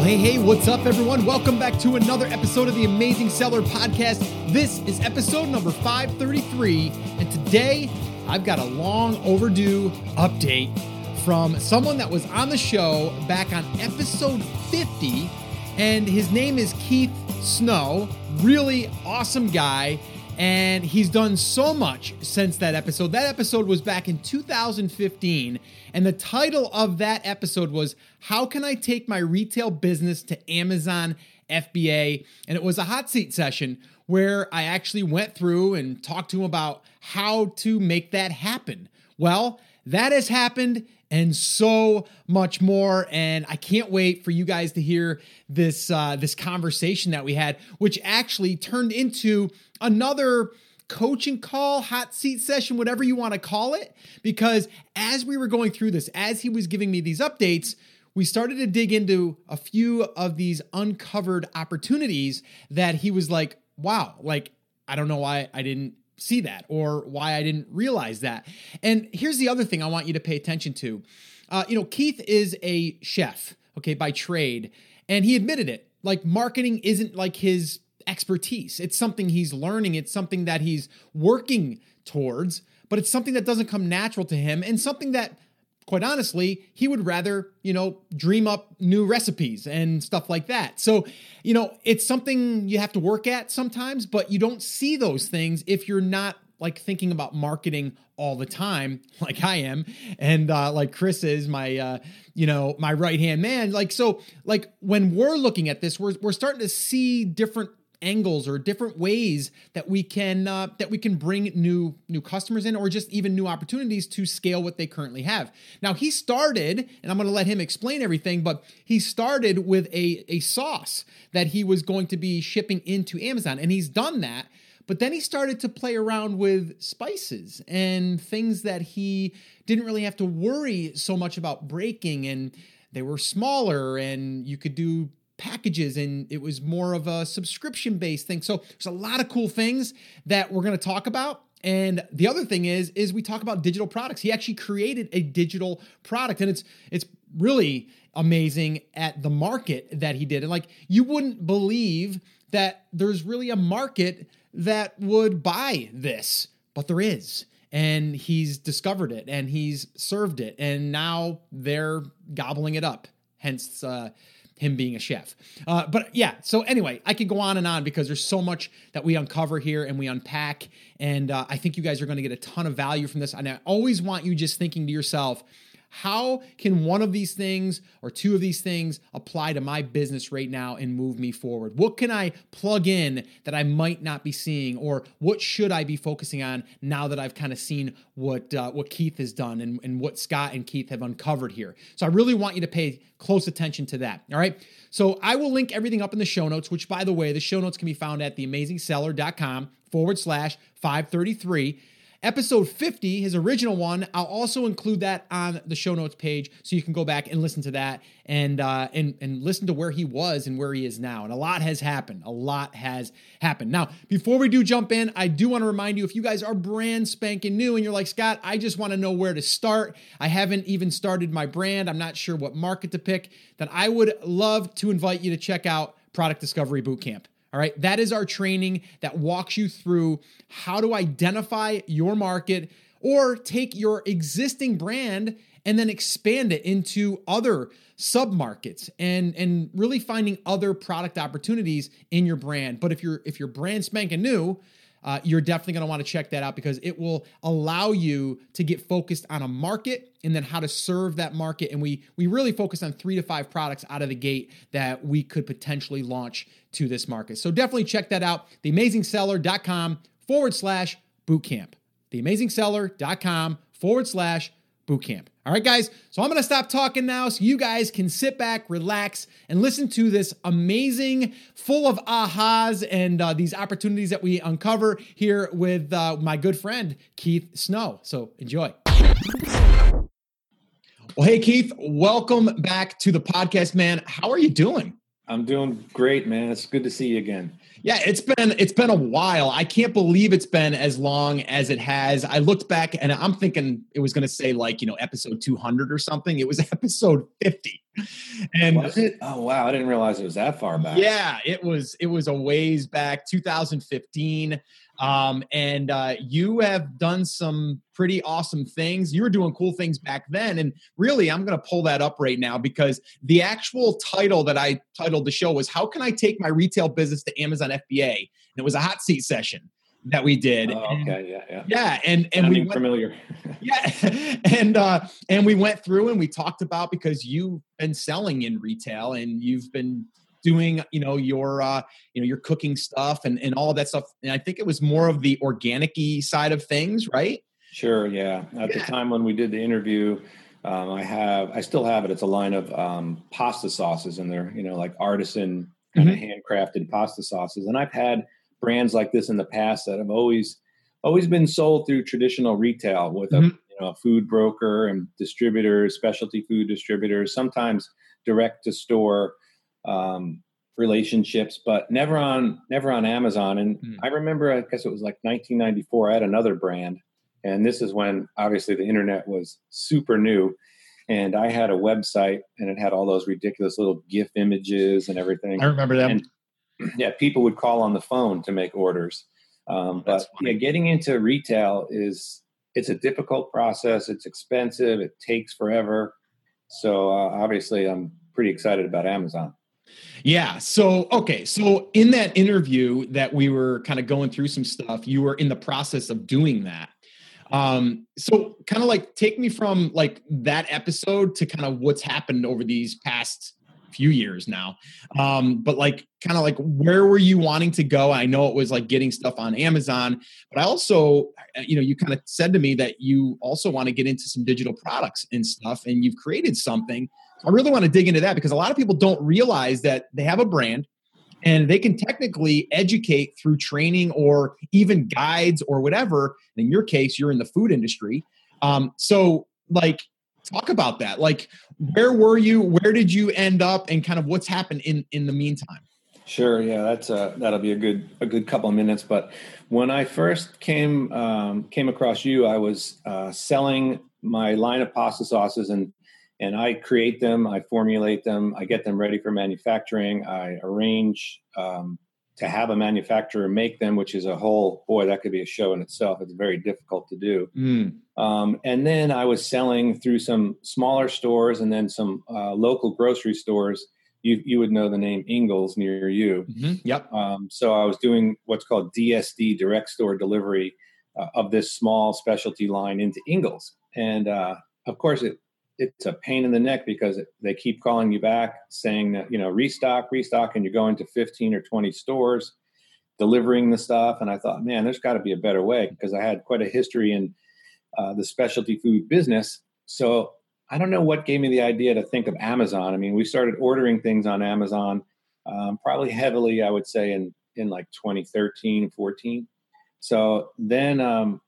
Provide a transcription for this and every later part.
Well, hey, hey, what's up, everyone? Welcome back to another episode of the Amazing Seller Podcast. This is episode number 533, and today I've got a long overdue update from someone that was on the show back on episode 50, and his name is Keith Snow. Really awesome guy and he's done so much since that episode. That episode was back in 2015, and the title of that episode was How Can I Take My Retail Business to Amazon FBA? And it was a hot seat session where I actually went through and talked to him about how to make that happen. Well, that has happened and so much more. And I can't wait for you guys to hear this uh, this conversation that we had, which actually turned into another coaching call, hot seat session, whatever you want to call it. Because as we were going through this, as he was giving me these updates, we started to dig into a few of these uncovered opportunities that he was like, wow, like, I don't know why I didn't see that or why I didn't realize that. And here's the other thing I want you to pay attention to. Uh, you know, Keith is a chef, okay, by trade, and he admitted it. Like, marketing isn't like his expertise. It's something he's learning, it's something that he's working towards, but it's something that doesn't come natural to him and something that quite honestly, he would rather, you know, dream up new recipes and stuff like that. So, you know, it's something you have to work at sometimes, but you don't see those things if you're not like thinking about marketing all the time like i am and uh, like chris is my uh, you know my right hand man like so like when we're looking at this we're, we're starting to see different angles or different ways that we can uh, that we can bring new new customers in or just even new opportunities to scale what they currently have. Now he started and i'm going to let him explain everything but he started with a a sauce that he was going to be shipping into amazon and he's done that but then he started to play around with spices and things that he didn't really have to worry so much about breaking and they were smaller and you could do packages and it was more of a subscription based thing. So there's a lot of cool things that we're going to talk about. And the other thing is is we talk about digital products. He actually created a digital product and it's it's really amazing at the market that he did. And like you wouldn't believe that there's really a market that would buy this, but there is and he's discovered it and he's served it and now they're gobbling it up hence uh, him being a chef. Uh, but yeah, so anyway, I could go on and on because there's so much that we uncover here and we unpack. And uh, I think you guys are going to get a ton of value from this. And I always want you just thinking to yourself, how can one of these things or two of these things apply to my business right now and move me forward? What can I plug in that I might not be seeing, or what should I be focusing on now that I've kind of seen what uh, what Keith has done and, and what Scott and Keith have uncovered here? So I really want you to pay close attention to that. All right. So I will link everything up in the show notes, which by the way, the show notes can be found at theamazingseller.com forward slash 533. Episode 50, his original one, I'll also include that on the show notes page so you can go back and listen to that and uh, and and listen to where he was and where he is now. And a lot has happened. A lot has happened. Now, before we do jump in, I do want to remind you if you guys are brand spanking new and you're like, Scott, I just want to know where to start. I haven't even started my brand. I'm not sure what market to pick. Then I would love to invite you to check out Product Discovery Bootcamp. All right. That is our training that walks you through how to identify your market or take your existing brand and then expand it into other submarkets and and really finding other product opportunities in your brand. But if you're if you're brand spanking new, uh, you're definitely going to want to check that out because it will allow you to get focused on a market and then how to serve that market. And we we really focus on three to five products out of the gate that we could potentially launch to this market. So definitely check that out. TheAmazingSeller.com forward slash bootcamp. TheAmazingSeller.com forward slash bootcamp. All right, guys. So I'm to stop talking now so you guys can sit back, relax, and listen to this amazing, full of ahas and uh, these opportunities that we uncover here with uh, my good friend, Keith Snow. So enjoy. Well, hey, Keith, welcome back to the podcast, man. How are you doing? I'm doing great, man. It's good to see you again. Yeah, it's been it's been a while. I can't believe it's been as long as it has. I looked back and I'm thinking it was going to say like, you know, episode 200 or something. It was episode 50. And was it? Oh wow, I didn't realize it was that far back. Yeah, it was it was a ways back, 2015. Um, and uh, you have done some pretty awesome things. You were doing cool things back then. And really, I'm going to pull that up right now because the actual title that I titled the show was How Can I Take My Retail Business to Amazon FBA? And it was a hot seat session that we did. Oh, okay, and, yeah, yeah. Yeah, and and we went, familiar. yeah, and uh and we went through and we talked about because you've been selling in retail and you've been doing you know your uh, you know your cooking stuff and and all that stuff and i think it was more of the organic side of things right sure yeah at yeah. the time when we did the interview um, i have i still have it it's a line of um, pasta sauces and they're you know like artisan kind mm-hmm. of handcrafted pasta sauces and i've had brands like this in the past that have always always been sold through traditional retail with mm-hmm. a you know a food broker and distributors specialty food distributors sometimes direct to store um, relationships, but never on never on Amazon. And mm. I remember, I guess it was like 1994. I had another brand, and this is when obviously the internet was super new. And I had a website, and it had all those ridiculous little GIF images and everything. I remember them. And, yeah, people would call on the phone to make orders. Um, but yeah, getting into retail is it's a difficult process. It's expensive. It takes forever. So uh, obviously, I'm pretty excited about Amazon. Yeah. So, okay. So, in that interview that we were kind of going through some stuff, you were in the process of doing that. Um, so kind of like take me from like that episode to kind of what's happened over these past few years now. Um, but like kind of like where were you wanting to go? I know it was like getting stuff on Amazon, but I also, uh, you know, you kind of said to me that you also want to get into some digital products and stuff, and you've created something I really want to dig into that because a lot of people don't realize that they have a brand and they can technically educate through training or even guides or whatever. In your case, you're in the food industry. Um, so, like, talk about that. Like, where were you? Where did you end up? And kind of what's happened in in the meantime. Sure. Yeah, that's a, that'll be a good a good couple of minutes. But when I first came um, came across you, I was uh, selling my line of pasta sauces and and I create them, I formulate them, I get them ready for manufacturing, I arrange um, to have a manufacturer make them, which is a whole boy that could be a show in itself. It's very difficult to do. Mm. Um, and then I was selling through some smaller stores and then some uh, local grocery stores. You you would know the name Ingles near you. Mm-hmm. Yep. Um, so I was doing what's called DSD, direct store delivery, uh, of this small specialty line into Ingles, and uh, of course it it's a pain in the neck because they keep calling you back saying that you know restock restock and you're going to 15 or 20 stores delivering the stuff. And i thought man there's got to be a better way because i had quite a history in uh, the specialty food business. So i don't know what gave me the idea to think of amazon. I mean we started ordering things on amazon um, probably heavily i would say in in like 2013 14 so then um,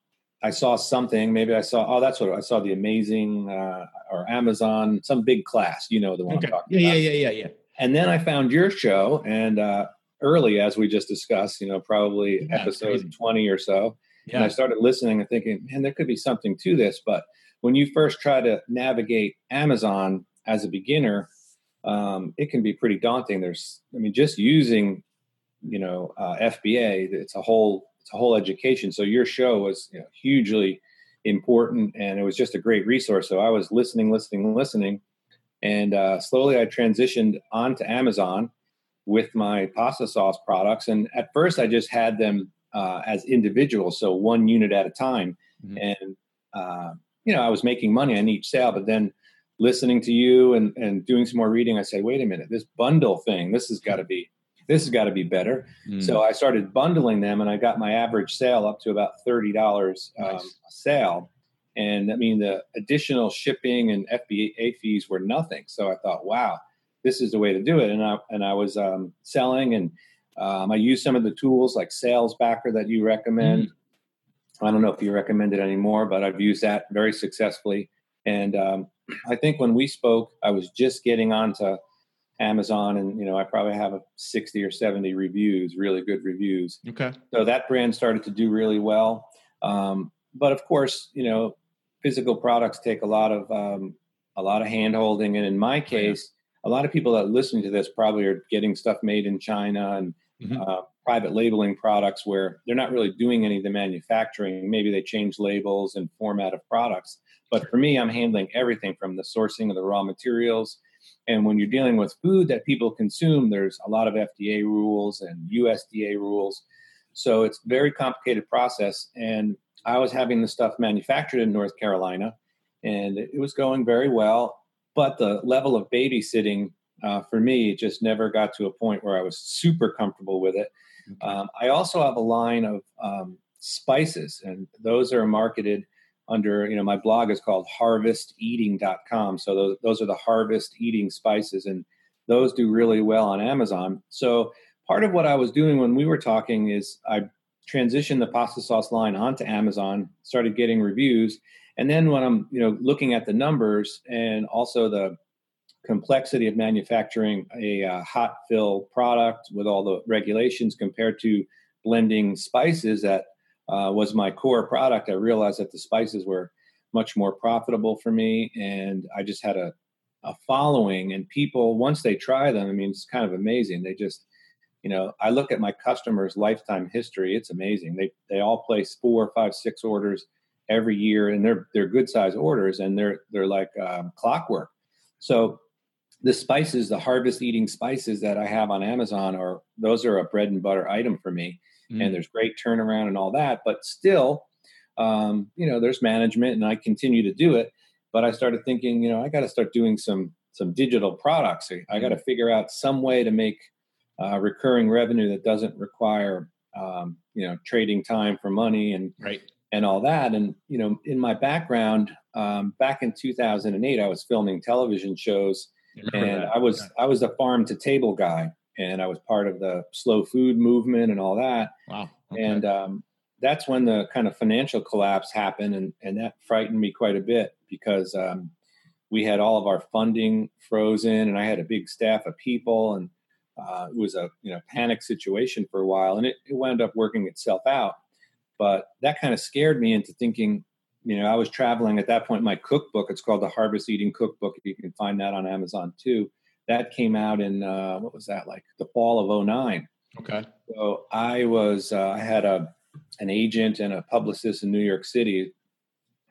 I saw something. Maybe I saw. Oh, that's what I saw. The amazing uh, or Amazon, some big class. You know the one okay. I'm talking yeah, about. Yeah, yeah, yeah, yeah. And then I found your show, and uh, early as we just discussed, you know, probably yeah, episode twenty or so. Yeah. And I started listening and thinking, man, there could be something to this. But when you first try to navigate Amazon as a beginner, um, it can be pretty daunting. There's, I mean, just using, you know, uh, FBA, it's a whole it's a whole education. So your show was you know, hugely important, and it was just a great resource. So I was listening, listening, listening, and uh, slowly I transitioned onto Amazon with my pasta sauce products. And at first, I just had them uh, as individuals, so one unit at a time, mm-hmm. and uh, you know I was making money on each sale. But then listening to you and, and doing some more reading, I say, wait a minute, this bundle thing, this has got to be this has got to be better. Mm. So I started bundling them, and I got my average sale up to about thirty dollars um, nice. a sale. And I mean, the additional shipping and FBA fees were nothing. So I thought, wow, this is the way to do it. And I and I was um, selling, and um, I used some of the tools like SalesBacker that you recommend. Mm. I don't know if you recommend it anymore, but I've used that very successfully. And um, I think when we spoke, I was just getting onto Amazon, and you know I probably have a sixty or seventy reviews, really good reviews. Okay. So that brand started to do really well. Um, but of course, you know, physical products take a lot of um, a lot of hand holding, and in my case, yeah. a lot of people that listening to this probably are getting stuff made in China and mm-hmm. uh, private labeling products where they're not really doing any of the manufacturing. Maybe they change labels and format of products. But for me, I'm handling everything from the sourcing of the raw materials. And when you're dealing with food that people consume, there's a lot of FDA rules and USDA rules. So it's a very complicated process. And I was having the stuff manufactured in North Carolina and it was going very well. But the level of babysitting uh, for me just never got to a point where I was super comfortable with it. Um, I also have a line of um, spices, and those are marketed under, you know, my blog is called harvesteating.com. So those, those are the harvest eating spices, and those do really well on Amazon. So part of what I was doing when we were talking is I transitioned the pasta sauce line onto Amazon, started getting reviews. And then when I'm, you know, looking at the numbers and also the complexity of manufacturing a uh, hot fill product with all the regulations compared to blending spices that uh, was my core product, I realized that the spices were much more profitable for me. And I just had a, a following, and people, once they try them, I mean, it's kind of amazing. They just, you know, I look at my customers' lifetime history. It's amazing. They they all place four, five, six orders every year, and they're they're good size orders, and they're they're like um, clockwork. So the spices, the harvest eating spices that I have on Amazon are those are a bread and butter item for me. Mm. And there's great turnaround and all that, but still, um, you know, there's management and I continue to do it. But I started thinking, you know, I got to start doing some some digital products. I got to mm. figure out some way to make uh, recurring revenue that doesn't require, um, you know, trading time for money and right and all that. And you know, in my background, um, back in 2008, I was filming television shows and that. I was I was a farm to table guy, and I was part of the slow food movement and all that. Wow! Okay. And um, that's when the kind of financial collapse happened, and and that frightened me quite a bit because um, we had all of our funding frozen, and I had a big staff of people, and uh, it was a you know panic situation for a while, and it, it wound up working itself out. But that kind of scared me into thinking, you know, I was traveling at that point. My cookbook, it's called the Harvest Eating Cookbook. You can find that on Amazon too. That came out in uh, what was that like the fall of 09. Okay. So I was uh, I had a an agent and a publicist in New York City,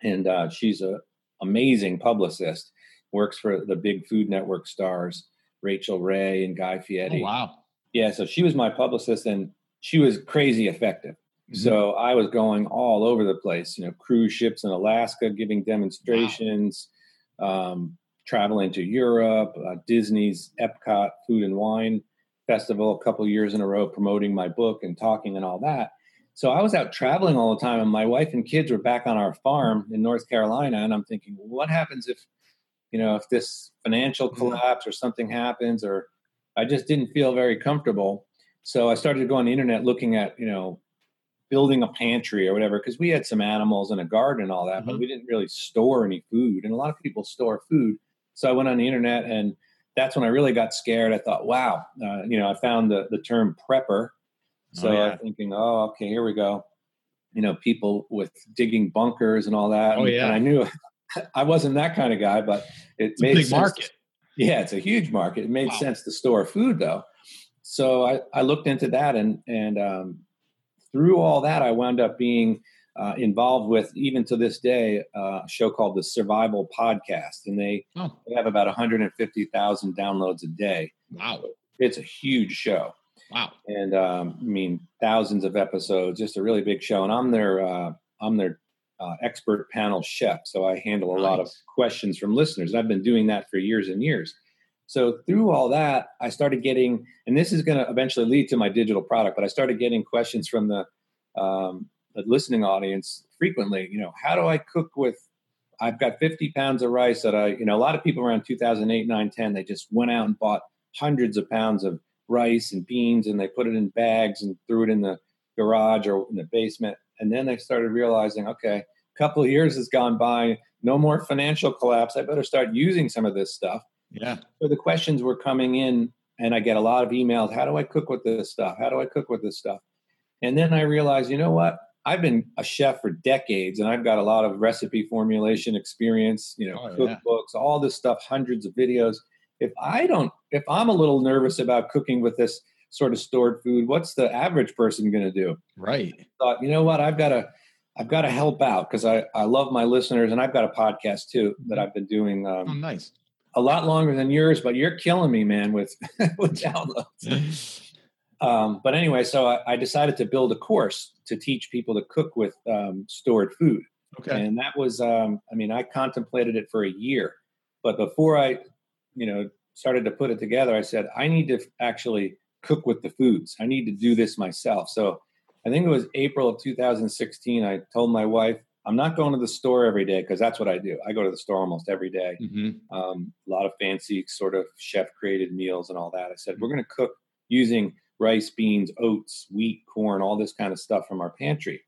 and uh, she's a amazing publicist. Works for the big Food Network stars, Rachael Ray and Guy Fieri. Oh, wow. Yeah, so she was my publicist, and she was crazy effective. Mm-hmm. So I was going all over the place, you know, cruise ships in Alaska, giving demonstrations, wow. um, traveling to Europe, uh, Disney's Epcot Food and Wine Festival a couple years in a row, promoting my book and talking and all that. So I was out traveling all the time, and my wife and kids were back on our farm in North Carolina. And I'm thinking, what happens if, you know, if this financial mm-hmm. collapse or something happens, or I just didn't feel very comfortable. So I started to go on the internet looking at, you know, building a pantry or whatever because we had some animals and a garden and all that, mm-hmm. but we didn't really store any food. And a lot of people store food. So I went on the internet and that's when I really got scared. I thought, wow, uh, you know, I found the, the term prepper. So oh, yeah. I'm thinking, oh, okay, here we go. You know, people with digging bunkers and all that. Oh, yeah. And I knew I wasn't that kind of guy, but it it's made big market. Yeah, it's a huge market. It made wow. sense to store food though. So I, I looked into that and, and, um, through all that, I wound up being uh, involved with, even to this day, uh, a show called the Survival Podcast, and they, oh. they have about 150,000 downloads a day. Wow, it's a huge show. Wow, and um, I mean thousands of episodes, just a really big show. And I'm their uh, I'm their uh, expert panel chef, so I handle a nice. lot of questions from listeners. I've been doing that for years and years. So through all that, I started getting, and this is going to eventually lead to my digital product, but I started getting questions from the, um, the listening audience frequently. You know, how do I cook with? I've got 50 pounds of rice that I, you know, a lot of people around 2008, 9, 10, they just went out and bought hundreds of pounds of rice and beans and they put it in bags and threw it in the garage or in the basement. And then they started realizing, okay, a couple of years has gone by, no more financial collapse. I better start using some of this stuff. Yeah. So the questions were coming in, and I get a lot of emails. How do I cook with this stuff? How do I cook with this stuff? And then I realized, you know what? I've been a chef for decades, and I've got a lot of recipe formulation experience. You know, oh, cookbooks, yeah. all this stuff, hundreds of videos. If I don't, if I'm a little nervous about cooking with this sort of stored food, what's the average person going to do? Right. I thought, you know what? I've got to I've got to help out because I, I love my listeners and I've got a podcast too that I've been doing. Um, oh, nice. A lot longer than yours, but you're killing me, man, with with downloads. um, but anyway, so I, I, decided to build a course to teach people to cook with um, stored food. Okay. And that was, um, I mean, I contemplated it for a year, but before I, you know, started to put it together, I said I need to actually cook with the foods. I need to do this myself. So I think it was April of 2016. I told my wife, I'm not going to the store every day because that's what I do. I go to the store almost every day. Mm-hmm. Um, a lot of fancy sort of chef created meals and all that. I said, we're going to cook using rice, beans, oats, wheat, corn, all this kind of stuff from our pantry.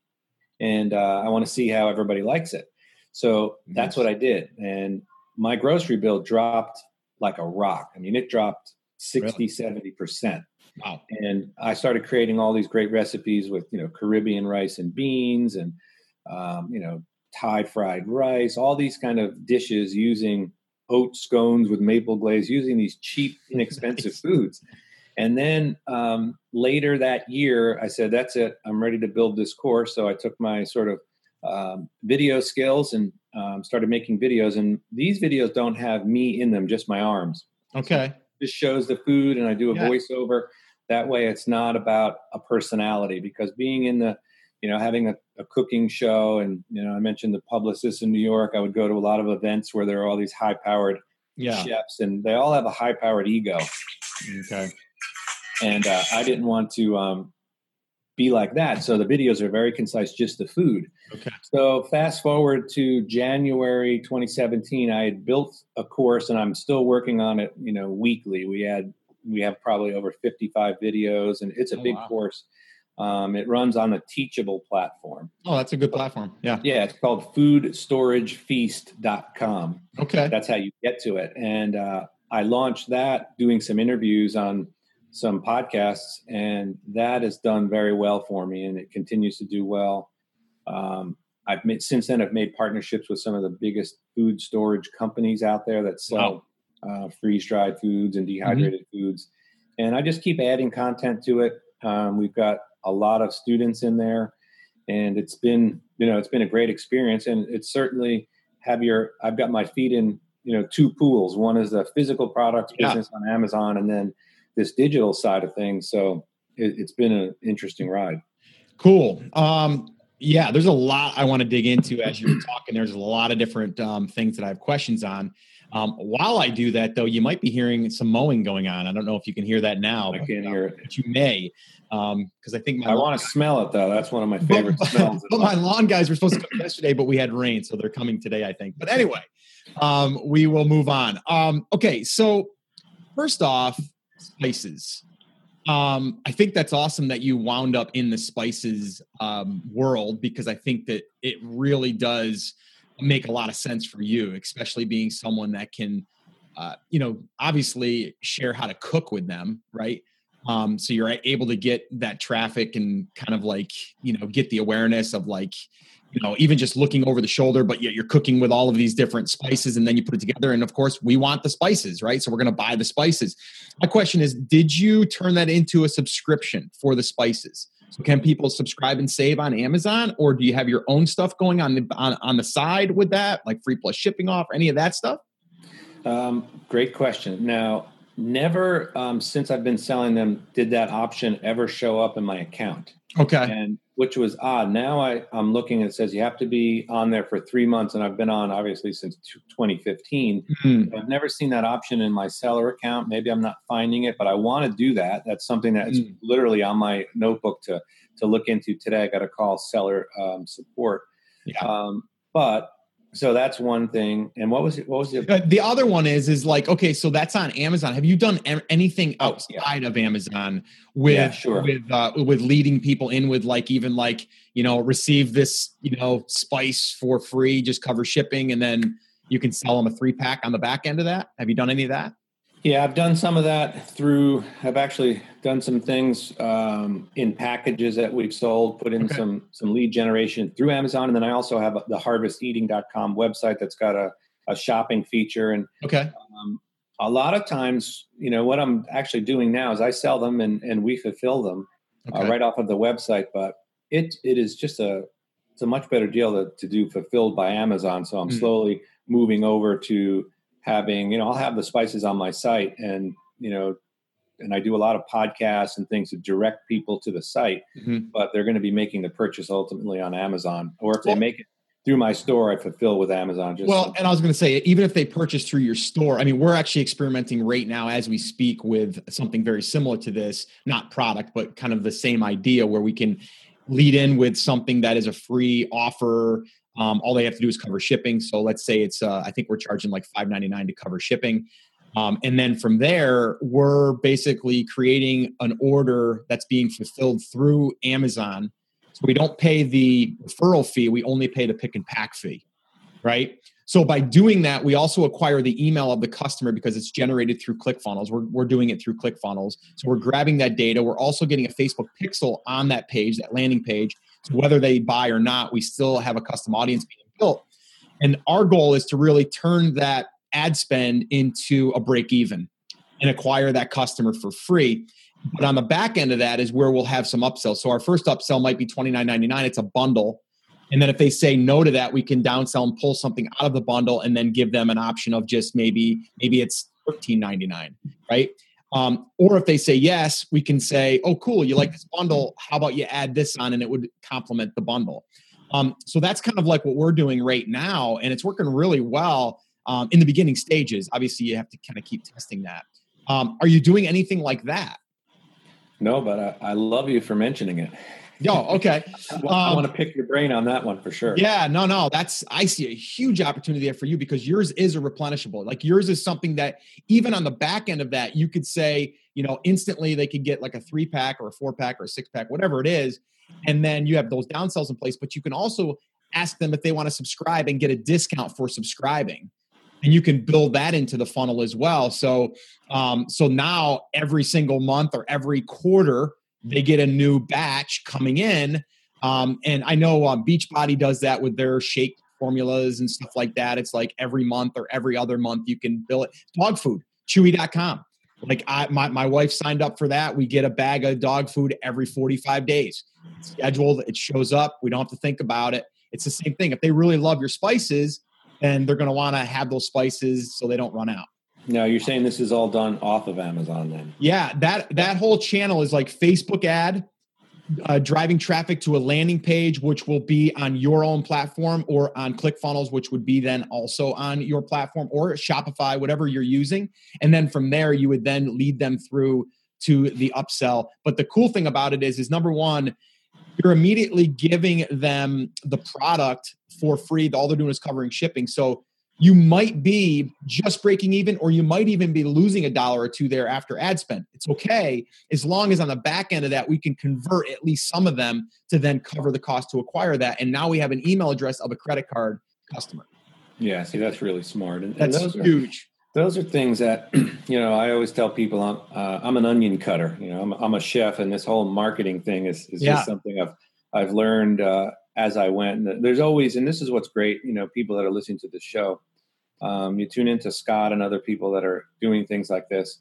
And uh, I want to see how everybody likes it. So that's what I did. And my grocery bill dropped like a rock. I mean, it dropped 60, really? 70%. Wow. And I started creating all these great recipes with, you know, Caribbean rice and beans and, um, you know, Thai fried rice, all these kind of dishes using oat scones with maple glaze, using these cheap, inexpensive foods. And then um, later that year, I said, that's it. I'm ready to build this course. So I took my sort of um, video skills and um, started making videos. And these videos don't have me in them, just my arms. Okay. So just shows the food and I do a yeah. voiceover. That way, it's not about a personality because being in the, you know, having a, a cooking show and, you know, I mentioned the publicist in New York, I would go to a lot of events where there are all these high powered yeah. chefs and they all have a high powered ego. Okay. And uh, I didn't want to um, be like that. So the videos are very concise, just the food. Okay. So fast forward to January 2017, I had built a course and I'm still working on it, you know, weekly. We had we have probably over 55 videos and it's a oh, big wow. course um, it runs on a teachable platform oh that's a good platform yeah yeah it's called foodstoragefeast.com okay that's how you get to it and uh, i launched that doing some interviews on some podcasts and that has done very well for me and it continues to do well um, i've made since then i've made partnerships with some of the biggest food storage companies out there that sell wow uh, freeze dried foods and mm-hmm. dehydrated mm-hmm. foods. And I just keep adding content to it. Um, we've got a lot of students in there, and it's been you know it's been a great experience. And it's certainly have your I've got my feet in you know two pools. One is the physical products yeah. business on Amazon, and then this digital side of things. So it, has been an interesting ride. Cool. Um, yeah, there's a lot I want to dig into as you're talking. There's a lot of different um, things that I have questions on. Um, while I do that, though, you might be hearing some mowing going on. I don't know if you can hear that now. I can hear it. But you may, because um, I think my I want to smell it though. That's one of my favorite but, smells. But my lawn guys were supposed to come yesterday, but we had rain, so they're coming today, I think. But anyway, um, we will move on. Um, okay, so first off, spices. Um, I think that's awesome that you wound up in the spices um, world because I think that it really does make a lot of sense for you, especially being someone that can, uh, you know, obviously share how to cook with them, right? Um, so you're able to get that traffic and kind of like, you know, get the awareness of like, you know, even just looking over the shoulder, but yet you're cooking with all of these different spices and then you put it together. And of course, we want the spices, right? So we're going to buy the spices. My question is Did you turn that into a subscription for the spices? So can people subscribe and save on Amazon, or do you have your own stuff going on the on, on the side with that, like free plus shipping off, any of that stuff? Um, great question. Now, never um, since I've been selling them did that option ever show up in my account. Okay. And which was odd. Now I, I'm looking and it says you have to be on there for three months, and I've been on obviously since 2015. Mm-hmm. I've never seen that option in my seller account. Maybe I'm not finding it, but I want to do that. That's something that's mm-hmm. literally on my notebook to to look into today. I got to call seller um, support. Yeah. Um, but so that's one thing. And what was it? What was it? Uh, the other one is is like okay, so that's on Amazon. Have you done anything oh, outside yeah. of Amazon with yeah, sure. with uh, with leading people in with like even like you know receive this you know spice for free, just cover shipping, and then you can sell them a three pack on the back end of that. Have you done any of that? Yeah, I've done some of that through. I've actually done some things um, in packages that we've sold. Put in okay. some some lead generation through Amazon, and then I also have the HarvestEating.com website that's got a, a shopping feature. And okay, um, a lot of times, you know, what I'm actually doing now is I sell them and and we fulfill them uh, okay. uh, right off of the website. But it it is just a it's a much better deal to, to do fulfilled by Amazon. So I'm mm slowly moving over to having, you know, I'll have the spices on my site and, you know, and I do a lot of podcasts and things to direct people to the site, mm-hmm. but they're going to be making the purchase ultimately on Amazon. Or if well, they make it through my store, I fulfill with Amazon. Just well, and I was going to say, even if they purchase through your store, I mean, we're actually experimenting right now as we speak with something very similar to this, not product, but kind of the same idea where we can lead in with something that is a free offer um, all they have to do is cover shipping. So let's say it's, uh, I think we're charging like five ninety nine to cover shipping. Um, and then from there, we're basically creating an order that's being fulfilled through Amazon. So we don't pay the referral fee, we only pay the pick and pack fee, right? So by doing that, we also acquire the email of the customer because it's generated through ClickFunnels. We're, we're doing it through ClickFunnels. So we're grabbing that data. We're also getting a Facebook pixel on that page, that landing page, whether they buy or not, we still have a custom audience being built. And our goal is to really turn that ad spend into a break even and acquire that customer for free. But on the back end of that is where we'll have some upsells. So our first upsell might be $29.99. It's a bundle. And then if they say no to that, we can downsell and pull something out of the bundle and then give them an option of just maybe, maybe it's $13.99, right? Um, or if they say yes, we can say, oh, cool, you like this bundle. How about you add this on and it would complement the bundle? Um, so that's kind of like what we're doing right now. And it's working really well um, in the beginning stages. Obviously, you have to kind of keep testing that. Um, are you doing anything like that? No, but I, I love you for mentioning it. Yo, okay. Um, I want to pick your brain on that one for sure. Yeah, no, no. That's I see a huge opportunity there for you because yours is a replenishable. Like yours is something that even on the back end of that, you could say, you know, instantly they could get like a three pack or a four pack or a six pack, whatever it is, and then you have those downsells in place. But you can also ask them if they want to subscribe and get a discount for subscribing and you can build that into the funnel as well so um, so now every single month or every quarter they get a new batch coming in. Um, and I know um, Beachbody does that with their shake formulas and stuff like that. It's like every month or every other month you can bill it. Dog food, chewy.com. Like I, my, my wife signed up for that. We get a bag of dog food every 45 days. It's scheduled, it shows up. We don't have to think about it. It's the same thing. If they really love your spices, then they're going to want to have those spices so they don't run out. No, you're saying this is all done off of Amazon then? Yeah, that that whole channel is like Facebook ad, uh, driving traffic to a landing page, which will be on your own platform or on ClickFunnels, which would be then also on your platform or Shopify, whatever you're using. And then from there, you would then lead them through to the upsell. But the cool thing about it is, is number one, you're immediately giving them the product for free. All they're doing is covering shipping. So you might be just breaking even or you might even be losing a dollar or two there after ad spend. It's okay as long as on the back end of that we can convert at least some of them to then cover the cost to acquire that. And now we have an email address of a credit card customer. Yeah see that's really smart. And, that's and those huge. are, those are things that you know i always tell people i'm, uh, I'm an onion cutter. You know I'm, I'm, a chef and this whole marketing thing is, is yeah. just something i've i've learned uh, as I went. And there's always, and this is what's great, you know, people that are listening to the show. Um, you tune into Scott and other people that are doing things like this.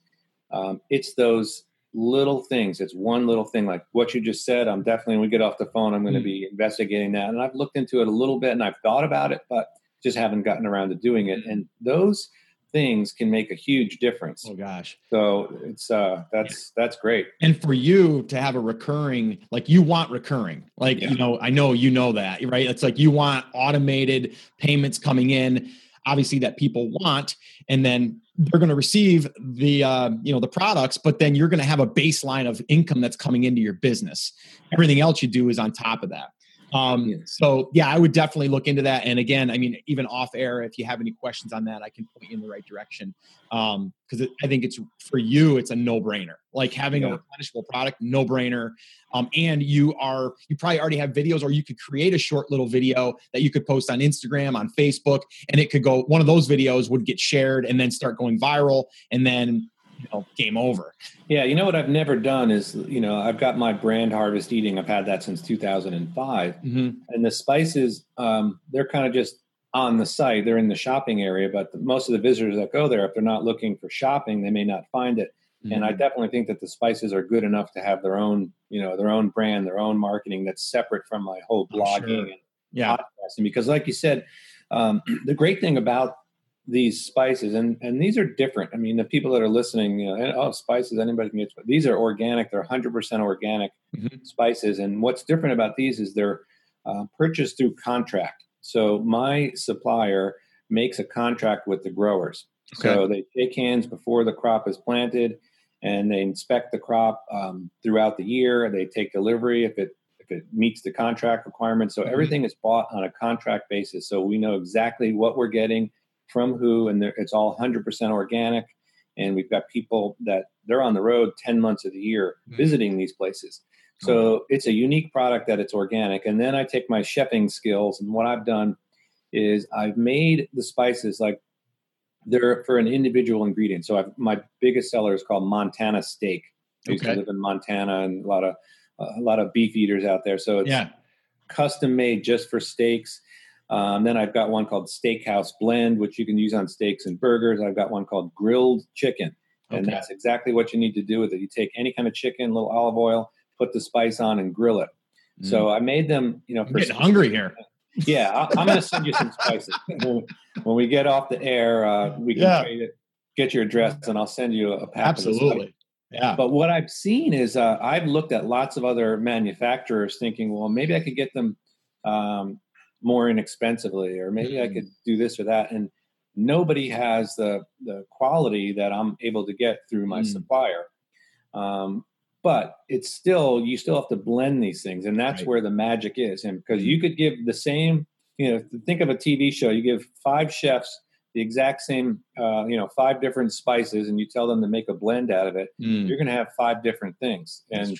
Um, it's those little things. It's one little thing, like what you just said. I'm definitely, when we get off the phone, I'm going to mm. be investigating that. And I've looked into it a little bit and I've thought about it, but just haven't gotten around to doing it. And those things can make a huge difference. Oh gosh. So it's uh that's that's great. And for you to have a recurring like you want recurring. Like yeah. you know, I know you know that, right? It's like you want automated payments coming in obviously that people want and then they're going to receive the uh, you know the products but then you're going to have a baseline of income that's coming into your business everything else you do is on top of that Um, yeah. So yeah, I would definitely look into that. And again, I mean, even off air, if you have any questions on that, I can point you in the right direction. Um, because I think it's for you, it's a no brainer. Like having yeah. a replenishable product, no brainer. Um, and you are you probably already have videos, or you could create a short little video that you could post on Instagram, on Facebook, and it could go. One of those videos would get shared and then start going viral, and then you know, game over. Yeah, you know what I've never done is, you know, I've got my brand harvest eating. I've had that since 2005, mm-hmm. and the spices, um, they're kind of just on the site. They're in the shopping area, but the, most of the visitors that go there, if they're not looking for shopping, they may not find it. Mm-hmm. And I mm-hmm. definitely think that the spices are good enough to have their own, you know, their own brand, their own marketing that's separate from my whole blogging sure. and yeah. podcasting. Because, like you said, um, the great thing about these spices and and these are different i mean the people that are listening you know oh spices anybody can get these are organic they're 100% organic mm-hmm. spices and what's different about these is they're uh, purchased through contract so my supplier makes a contract with the growers okay. so they take hands before the crop is planted and they inspect the crop um, throughout the year they take delivery if it if it meets the contract requirements so mm-hmm. everything is bought on a contract basis so we know exactly what we're getting from who, and it's all 100% organic. And we've got people that they're on the road 10 months of the year mm-hmm. visiting these places. So it's a unique product that it's organic. And then I take my chefing skills, and what I've done is I've made the spices like they're for an individual ingredient. So I've, my biggest seller is called Montana Steak. I used okay. to live in Montana, and a lot of a lot of beef eaters out there. So it's yeah. custom made just for steaks. Um, then I've got one called Steakhouse Blend, which you can use on steaks and burgers. I've got one called Grilled Chicken, and okay. that's exactly what you need to do with it. You take any kind of chicken, a little olive oil, put the spice on, and grill it. Mm. So I made them. You know, I'm getting hungry here. Yeah, I, am going to send you some spices when, when, we get off the air. Uh, we can yeah. Get your address, and I'll send you a pack. Absolutely. Yeah. But what I've seen is uh, I've looked at lots of other manufacturers, thinking, well, maybe I could get them um, more inexpensively or maybe mm-hmm. i could do this or that and nobody has the the quality that i'm able to get through my mm. supplier um, but it's still you still have to blend these things and that's right. where the magic is and because you mm-hmm. could give the same you know think of a tv show you give five chefs the exact same uh, you know five different spices and you tell them to make a blend out of it mm. you're going to have five different things and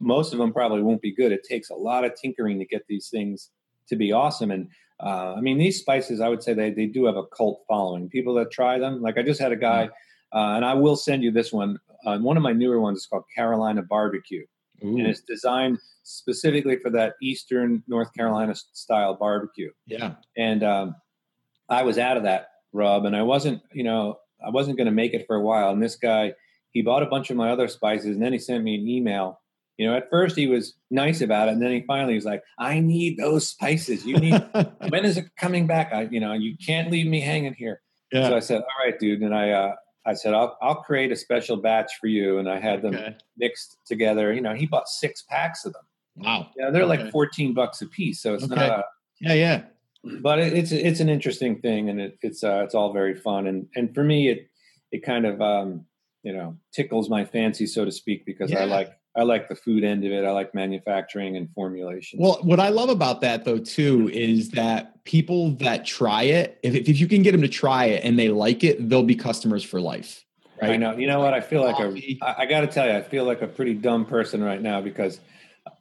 most of them probably won't be good it takes a lot of tinkering to get these things to be awesome. And uh, I mean, these spices, I would say they, they do have a cult following. People that try them, like I just had a guy, mm. uh, and I will send you this one. Uh, one of my newer ones is called Carolina Barbecue, Ooh. and it's designed specifically for that Eastern North Carolina style barbecue. Yeah. And um, I was out of that rub, and I wasn't, you know, I wasn't going to make it for a while. And this guy, he bought a bunch of my other spices, and then he sent me an email you know, at first he was nice about it, and then he finally was like, "I need those spices. You need. when is it coming back? I, you know, you can't leave me hanging here." Yeah. So I said, "All right, dude." And I, uh, I said, "I'll, I'll create a special batch for you." And I had them okay. mixed together. You know, he bought six packs of them. Wow. Yeah, they're okay. like fourteen bucks a piece, so it's okay. not. A, yeah, yeah. But it, it's it's an interesting thing, and it, it's uh, it's all very fun, and and for me, it it kind of um, you know tickles my fancy, so to speak, because yeah. I like I like the food end of it. I like manufacturing and formulation. Well, what I love about that though too is that people that try it, if, if you can get them to try it and they like it, they'll be customers for life. Right? I know. You know what? I feel like a. I, I got to tell you, I feel like a pretty dumb person right now because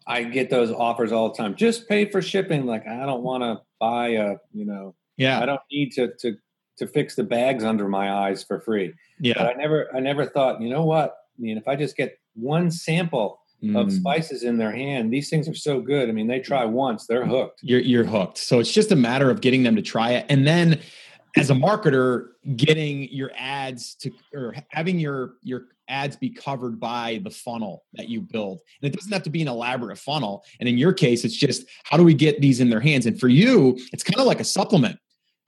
I get those offers all the time. Just pay for shipping. Like I don't want to buy a. You know. Yeah. I don't need to to to fix the bags under my eyes for free. Yeah. But I never I never thought. You know what? I mean, if I just get one sample mm. of spices in their hand. These things are so good. I mean, they try once, they're hooked. You're you're hooked. So it's just a matter of getting them to try it, and then as a marketer, getting your ads to or having your your ads be covered by the funnel that you build. And it doesn't have to be an elaborate funnel. And in your case, it's just how do we get these in their hands? And for you, it's kind of like a supplement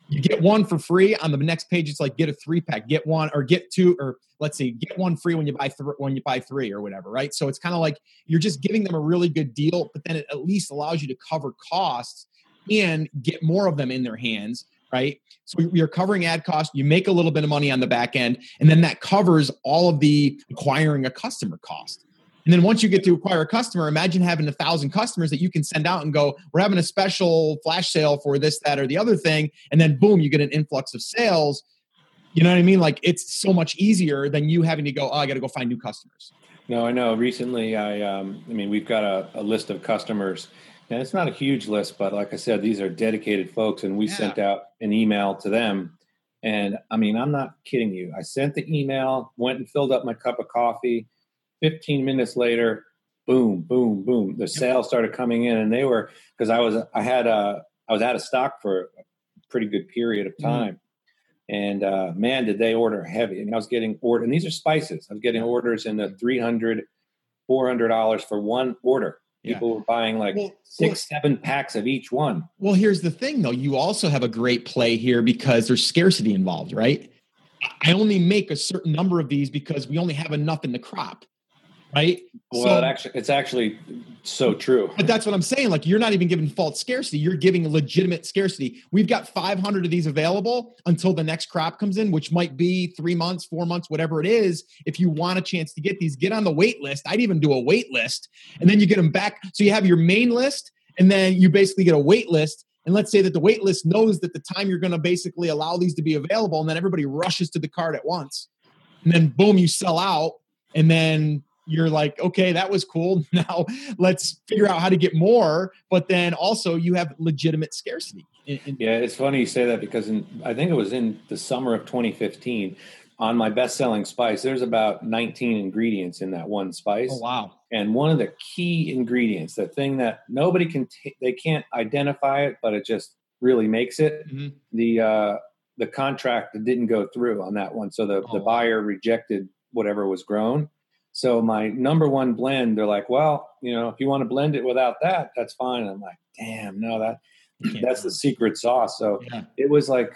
you get one for free on the next page. It's like get a three pack get one or get two or let's see get one free when you buy th- when you buy three or whatever right? So it's kind of like you're just giving them a really good deal but then it at least allows you to cover costs and get more of them in their hands right? So you're covering ad cost you make a little bit of money on the back end and then that covers all of the acquiring a customer cost And then once you get to acquire a customer, imagine having a thousand customers that you can send out and go, we're having a special flash sale for this, that, or the other thing. And then boom, you get an influx of sales. You know what I mean? Like it's so much easier than you having to go, oh, I got to go find new customers. No, I know. Recently, I, um, I mean, we've got a, a list of customers and it's not a huge list, but like I said, these are dedicated folks, and we yeah. sent out an email to them. And I mean, I'm not kidding you. I sent the email, went and filled up my cup of coffee. 15 minutes later, boom, boom, boom. The sales started coming in, and they were because I was I had a I was out of stock for a pretty good period of mm-hmm. time. Mm. And uh, man, did they order heavy! And I was getting order, and these are spices. I was getting orders in the 300 400 dollars for one order People yeah. were buying like well, six, well, seven packs of each one. Well, here's the thing though. You also have a great play here because there's scarcity involved, right? I only make a certain number of these because we only have enough in the crop right? Well, so, it actually, it's actually so true. But that's what I'm saying. Like, you're not even giving false scarcity; you're giving legitimate scarcity. We've got 500 of these available until the next crop comes in, which might be three months, four months, whatever it is. If you want a chance to get these, get on the wait list. I'd even do a wait list, and then you get them back. So you have your main list, and then you basically get a wait list. And let's say that the wait list knows that the time you're going to basically allow these to be available, and then everybody rushes to the card at once. And then boom, you sell out. And then you're like, okay, that was cool. Now let's figure out how to get more. But then also you have legitimate scarcity. In, in- yeah, it's funny you say that because in, I think it was in the summer of 2015 on my best selling spice, there's about 19 ingredients in that one spice. Oh, wow. And one of the key ingredients, the thing that nobody can, t- they can't identify it, but it just really makes it. Mm-hmm. The, uh, the contract didn't go through on that one. So the, oh, the buyer rejected whatever was grown. So my number one blend, they're like, well, you know, if you want to blend it without that, that's fine. And I'm like, damn, no, that that's the secret sauce. So yeah. it was like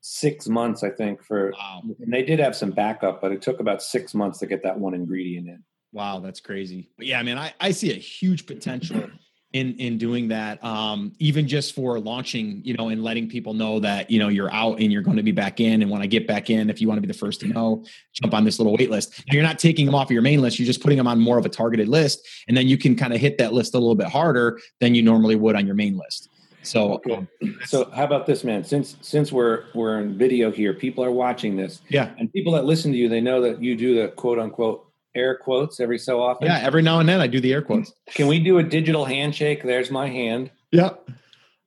six months, I think, for wow. and they did have some backup, but it took about six months to get that one ingredient in. Wow, that's crazy. But yeah, I mean, I, I see a huge potential in in doing that um even just for launching you know and letting people know that you know you're out and you're going to be back in. And when i get back in if you want to be the first to know jump on this little wait list. Now, you're not taking them off of your main list. You're just putting them on more of a targeted list. And then you can kind of hit that list a little bit harder than you normally would on your main list. So okay. um, so how about this man? Since since we're we're in video here people are watching this. Yeah. And people that listen to you they know that you do the quote unquote air quotes every so often? Yeah, every now and then I do the air quotes. Can we do a digital handshake? There's my hand. Yeah.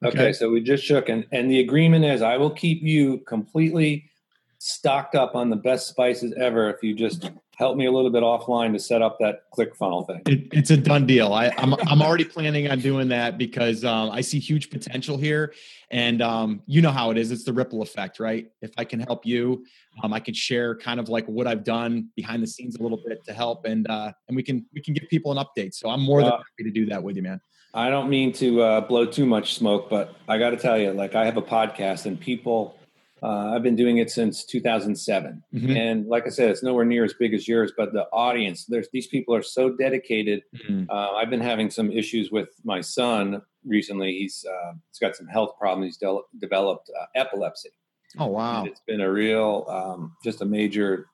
Okay. okay, so we just shook, and, and the agreement is I will keep you completely stocked up on the best spices ever if you just help me a little bit offline to set up that click funnel thing. It, it's a done deal. I, am I'm, I'm already planning on doing that because um, I see huge potential here, and um, you know how it is. It's the ripple effect, right? If I can help you, um, I can share kind of like what I've done behind the scenes a little bit to help, and uh, and we can we can give people an update. So I'm more than uh, happy to do that with you, man. I don't mean to uh, blow too much smoke, but I got to tell you, like I have a podcast, and people uh, I've been doing it since 2007, mm-hmm. and like I said, it's nowhere near as big as yours. But the audience, there's these people are so dedicated. Mm-hmm. Uh, I've been having some issues with my son recently. He's uh, he's got some health problems. He's de- developed uh, epilepsy. Oh wow! And it's been a real, um, just a major.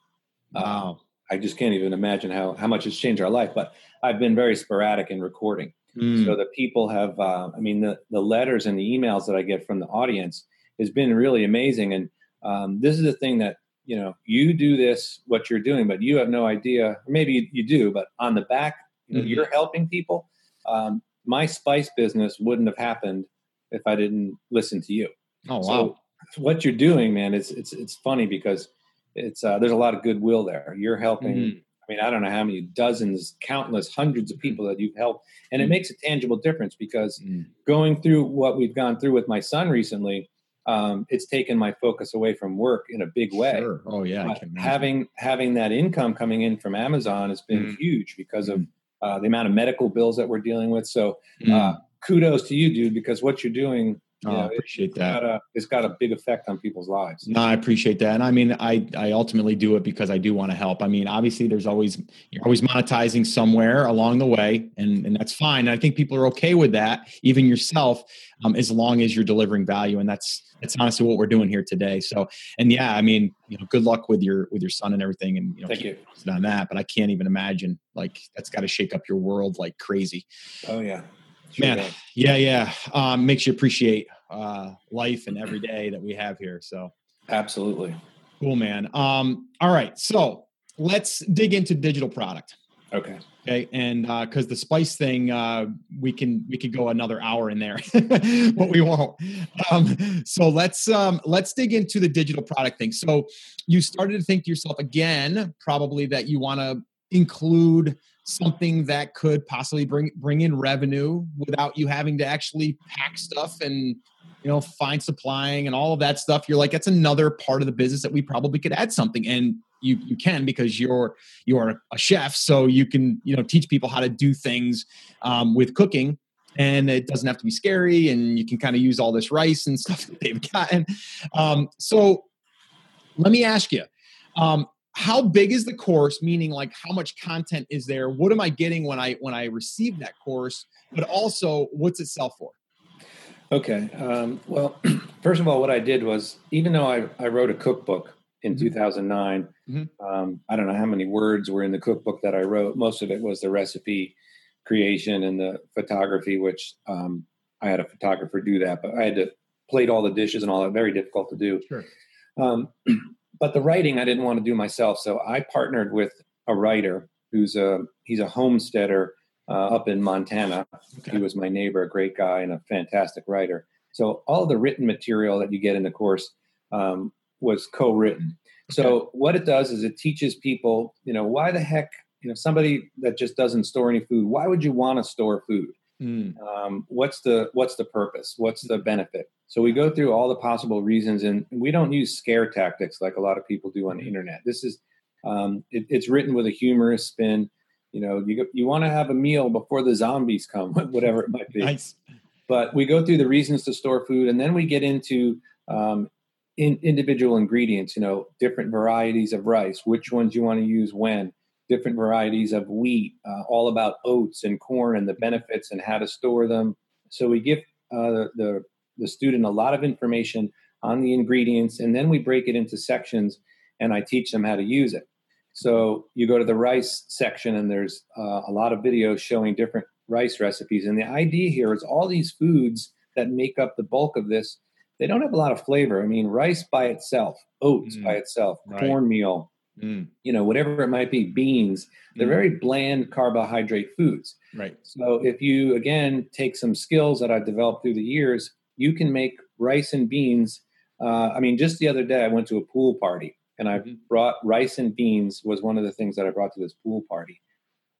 Uh, wow! I just can't even imagine how how much it's changed our life. But I've been very sporadic in recording. Mm. So the people have, uh, I mean, the the letters and the emails that I get from the audience has been really amazing. And um, this is the thing that you know you do this what you're doing, but you have no idea. Maybe you do, but on the back, you know, mm-hmm. you're helping people. Um, my spice business wouldn't have happened if I didn't listen to you. Oh wow! So what you're doing, man, it's it's it's funny because it's uh, there's a lot of goodwill there. You're helping. Mm-hmm. I mean, I don't know how many dozens, countless, hundreds of people that you've helped, and it mm-hmm. makes a tangible difference because mm. going through what we've gone through with my son recently, um, it's taken my focus away from work in a big way. Sure. Oh yeah, having having that income coming in from Amazon has been mm. huge because of uh, the amount of medical bills that we're dealing with. So mm. uh, kudos to you, dude, because what you're doing Oh, I appreciate it's that. Got a, it's got a big effect on people's lives. No, I appreciate that. And I mean, I, I ultimately do it because I do want to help. I mean, obviously there's always, you're always monetizing somewhere along the way and, and that's fine. And I think people are okay with that, even yourself, um, as long as you're delivering value. And that's, that's honestly what we're doing here today. So, and yeah, I mean, you know, good luck with your, with your son and everything. And, you know, Thank you. on that, but I can't even imagine like, that's got to shake up your world like crazy. Oh yeah. Sure Man, yeah, yeah. Um, makes you appreciate uh, life and every day that we have here. So absolutely cool, man. Um, all right, so let's dig into digital product. Okay. Okay, and uh because uh, the spice thing, uh, we can we could go another hour in there, but we won't. Um, so let's um, let's dig into the digital product thing. So you started to think to yourself again, probably that you want to include something that could possibly bring bring in revenue without you having to actually pack stuff and you know find supplying and all of that stuff. You're like that's another part of the business that we probably could add something. And you you can because you're you're a chef so you can you know teach people how to do things um, with cooking. And it doesn't have to be scary and you can kind of use all this rice and stuff that they've gotten. Um, so let me ask you um, how big is the course? Meaning like how much content is there? What am i getting when i when i receive that course? But also what's it sell for? Okay um, well first of all what i did was even though i, I wrote a cookbook in mm-hmm. 2009 mm-hmm. um, i don't know how many words were in the cookbook that i wrote. Most of it was the recipe creation and the photography which um, i had a photographer do that but i had to plate all the dishes and all that. Very difficult to do. Sure. But the writing I didn't want to do myself, so I partnered with a writer who's a he's a homesteader uh, up in Montana. Okay. He was my neighbor, a great guy and a fantastic writer. So all the written material that you get in the course um, was co-written. Okay. So what it does is it teaches people, you know, why the heck, you know, somebody that just doesn't store any food, why would you want to store food? Mm. Um, what's the what's the purpose? What's the benefit? So we go through all the possible reasons, and we don't use scare tactics like a lot of people do on the mm-hmm. internet. This is um, it, it's written with a humorous spin. You know, you you want to have a meal before the zombies come, whatever it might be. Nice. But we go through the reasons to store food, and then we get into um, in, individual ingredients. You know, different varieties of rice, which ones you want to use when, different varieties of wheat, uh, all about oats and corn and the benefits and how to store them. So we give uh, the the student a lot of information on the ingredients, and then we break it into sections, and I teach them how to use it. So you go to the rice section, and there's uh, a lot of videos showing different rice recipes. And the idea here is all these foods that make up the bulk of this, they don't have a lot of flavor. I mean, rice by itself, oats mm. by itself, right. cornmeal, mm. you know, whatever it might be, beans, they're mm. very bland carbohydrate foods. Right. So if you, again, take some skills that I've developed through the years you can make rice and beans. Uh, I mean, just the other day, I went to a pool party and I mm-hmm. brought rice and beans was one of the things that I brought to this pool party,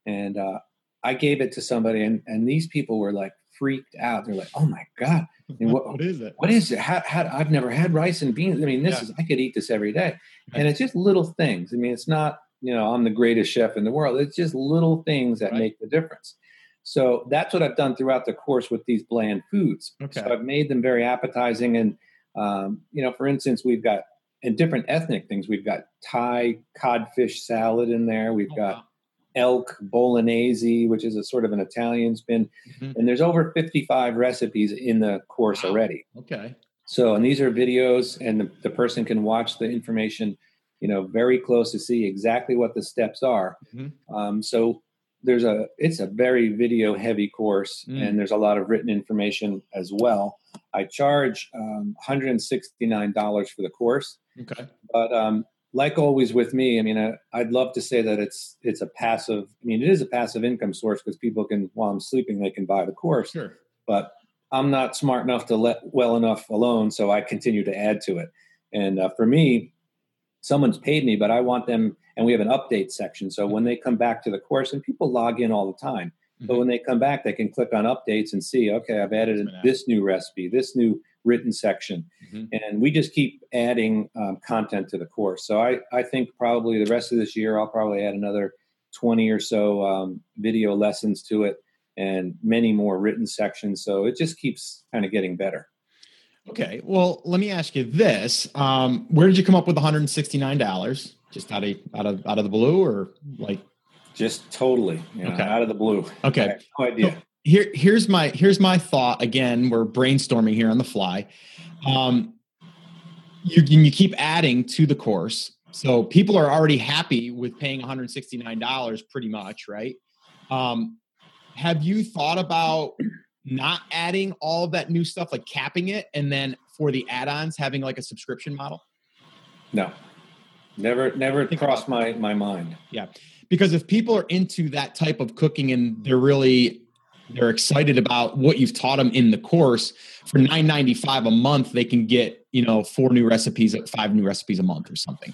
and uh, I gave it to somebody, and and these people were like freaked out. They're like, "Oh my god, what, what is it? What is it? How, how, I've never had rice and beans. I mean, this yeah. is I could eat this every day, and it's just little things. I mean, it's not you know I'm the greatest chef in the world. It's just little things that right. make the difference. So that's what I've done throughout the course with these bland foods. Okay. So I've made them very appetizing. And, um, you know, for instance, we've got in different ethnic things, we've got Thai codfish salad in there. We've oh, got wow. Elk bolognese, which is a sort of an Italian spin. Mm-hmm. And there's over 55 recipes in the course wow. already. Okay. So, and these are videos, and the, the, person can watch the information, you know, very close to see exactly what the steps are. Mm-hmm. Um, so, there's a it's a very video heavy course mm. and there's a lot of written information as well i charge um, $169 for the course okay but um, like always with me i mean I, i'd love to say that it's it's a passive i mean it is a passive income source because people can while i'm sleeping they can buy the course sure but i'm not smart enough to let well enough alone so i continue to add to it and uh, for me someone's paid me but i want them and we have an update section. So when they come back to the course, and people log in all the time, mm-hmm. but when they come back, they can click on updates and see, okay, I've added this new recipe, this new written section, mm-hmm. and we just keep adding um, content to the course. So I, I think probably the rest of this year, I'll probably add another 20 or so um, video lessons to it and many more written sections. So it just keeps kind of getting better. Okay. Well, let me ask you this: um, Where did you come up with one hundred and sixty nine dollars? Just out of out of out of the blue, or like? Just totally, you know, okay. out of the blue. Okay. no idea. Here, here's my here's my thought. Again, we're brainstorming here on the fly. Um, you you keep adding to the course, so people are already happy with paying one hundred sixty nine dollars, pretty much, right? Um, have you thought about not adding all of that new stuff, like capping it, and then for the add-ons having like a subscription model? No, never, never crossed my my mind. Yeah, because if people are into that type of cooking and they're really they're excited about what you've taught them in the course. For 9.95 a month they can get you know four new recipes five new recipes a month or something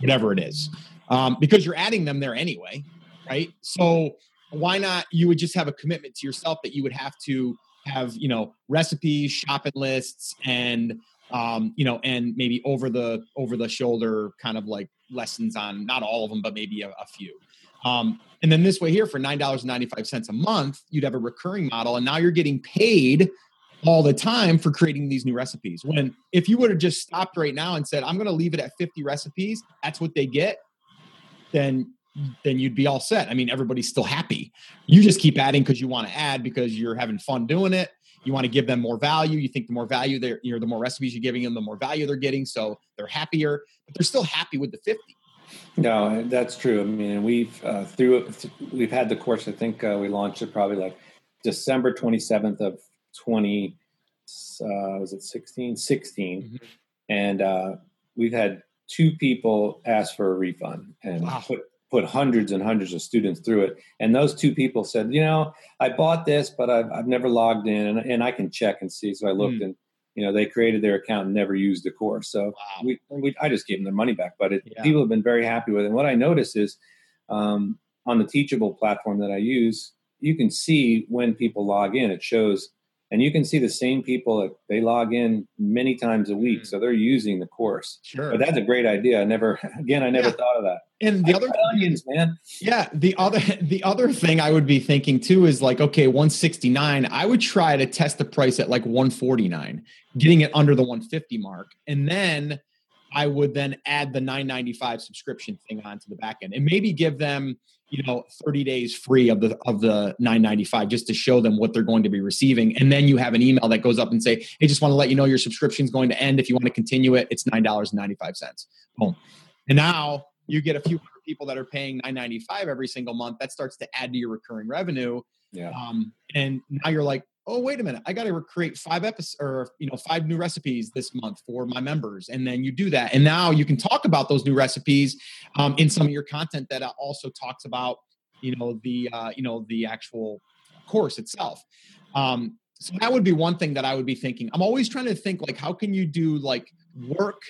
whatever it is. Um, because you're adding them there anyway right? So why not you would just have a commitment to yourself that you would have to have you know recipes shopping lists and um, you know and maybe over the over the shoulder kind of like lessons on not all of them but maybe a, a few um, and then this way here for nine dollars and ninety five cents a month you'd have a recurring model and now you're getting paid all the time for creating these new recipes when if you would have just stopped right now and said i'm going to leave it at 50 recipes that's what they get then then you'd be all set. I mean, everybody's still happy. You just keep adding because you want to add because you're having fun doing it. You want to give them more value. You think the more value they're, you know, the more recipes you're giving them, the more value they're getting. So they're happier, but they're still happy with the 50. No, that's true. I mean, we've uh, through we've had the course. I think uh, we launched it probably like December 27th of 20. Uh, was it 16? 16, mm-hmm. and uh, we've had two people ask for a refund and wow. put put hundreds and hundreds of students through it. And those two people said, you know, I bought this, but I've, I've never logged in and, and I can check and see. So I looked mm. and, you know, they created their account and never used the course. So wow. we, we, I just gave them their money back, but it, yeah. people have been very happy with it. And what I notice is um, on the Teachable platform that I use, you can see when people log in, it shows and you can see the same people they log in many times a week mm. so they're using the course. Sure. But that's a great idea. I never again i never yeah. thought of that. And the I other onions man. Yeah the other the other thing i would be thinking too is like okay 169 i would try to test the price at like 149 getting it under the 150 mark. And then I would then add the 995 subscription thing onto the back end and maybe give them, you know, 30 days free of the of the 995 just to show them what they're going to be receiving. And then you have an email that goes up and say, hey, just want to let you know your subscription is going to end. If you want to continue it, it's $9.95. Boom. And now you get a few people that are paying 995 every single month. That starts to add to your recurring revenue. Yeah. Um, and now you're like, oh wait a minute i got to create five episodes or you know five new recipes this month for my members and then you do that and now you can talk about those new recipes um, in some of your content that also talks about you know the uh, you know the actual course itself. Um, so that would be one thing that i would be thinking. I'm always trying to think like how can you do like work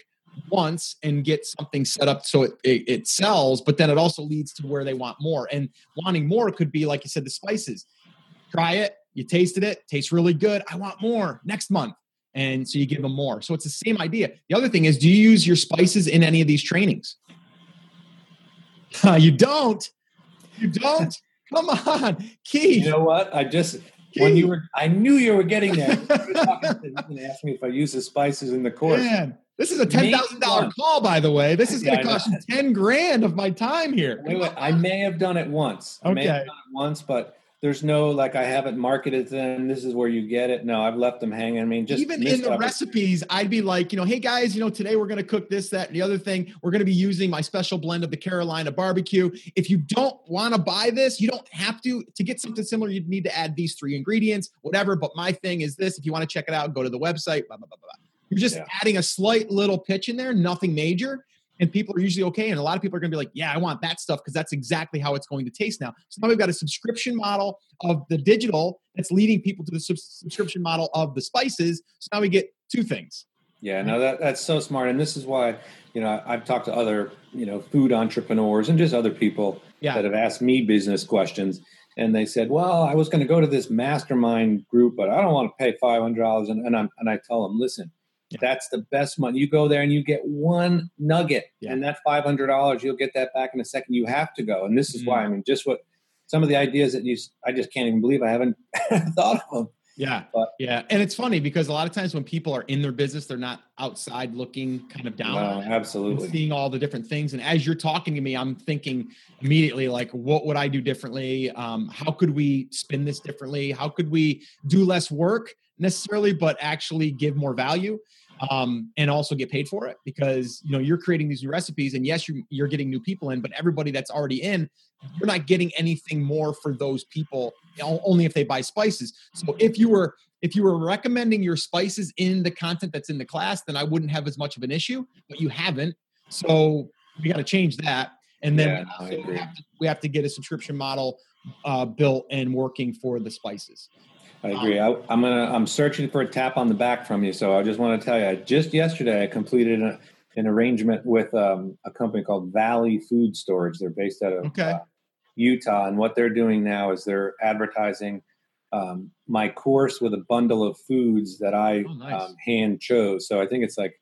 once and get something set up so it, it, it sells but then it also leads to where they want more and wanting more could be like you said the spices. Try it you tasted it, tastes really good. I want more next month. And so you give them more. So it's the same idea. The other thing is, do you use your spices in any of these trainings? you don't. You don't. Come on, Keith. You know what? I just Keith. when you were, I knew you were getting there. You were talking, going to ask me if I use the spices in the course. Man, this is a ten thousand dollar call, by the way. This is going to cost you ten grand of my time here. Wait, wait, I may have done it once. Okay. I may have done it once, but there's no like I haven't marketed them. This is where you get it. No, I've left them hanging. I mean, just even in the recipes, I'd be like, you know, hey guys, you know, today we're going to cook this, that, and the other thing. We're going to be using my special blend of the Carolina barbecue. If you don't want to buy this, you don't have to. To get something similar, you'd need to add these three ingredients, whatever. But my thing is this: if you want to check it out, go to the website. Blah, blah, blah, You're just yeah. adding a slight little pitch in there, nothing major and people are usually okay. And a lot of people are going to be like, yeah, I want that stuff because that's exactly how it's going to taste now. So now we've got a subscription model of the digital that's leading people to the sub- subscription model of the spices. So now we get two things. Yeah, no, that, that's so smart. And this is why, you know, I've talked to other, you know, food entrepreneurs and just other people yeah. that have asked me business questions. And they said, well, I was going to go to this mastermind group, but I don't want to pay $500. And, and, I'm, and I tell them, listen, yeah. That's the best money. You go there and you get one nugget, yeah. and that five hundred dollars, you'll get that back in a second. You have to go, and this is mm-hmm. why. I mean, just what some of the ideas that you, I just can't even believe I haven't thought of them. Yeah. But, yeah. And it's funny because a lot of times when people are in their business, they're not outside looking kind of down. No, absolutely. Seeing all the different things. And as you're talking to me, I'm thinking immediately, like, what would I do differently? Um, how could we spin this differently? How could we do less work necessarily, but actually give more value? Um, and also get paid for it because you know you're creating these new recipes and yes you're, you're getting new people in but everybody that's already in you're not getting anything more for those people only if they buy spices. So if you were if you were recommending your spices in the content that's in the class then i wouldn't have as much of an issue but you haven't. So we got to change that. And then yeah, we, have to, we, have to, get a subscription model uh, built and working for the spices I agree. I, am gonna. I'm searching for a tap on the back from you. So I just want to tell you, just yesterday I completed a, an arrangement with um, a company called Valley Food Storage. They're based out of okay. uh, Utah, and what they're doing now is they're advertising um, my course with a bundle of foods that I oh, nice. um, hand chose. So I think it's like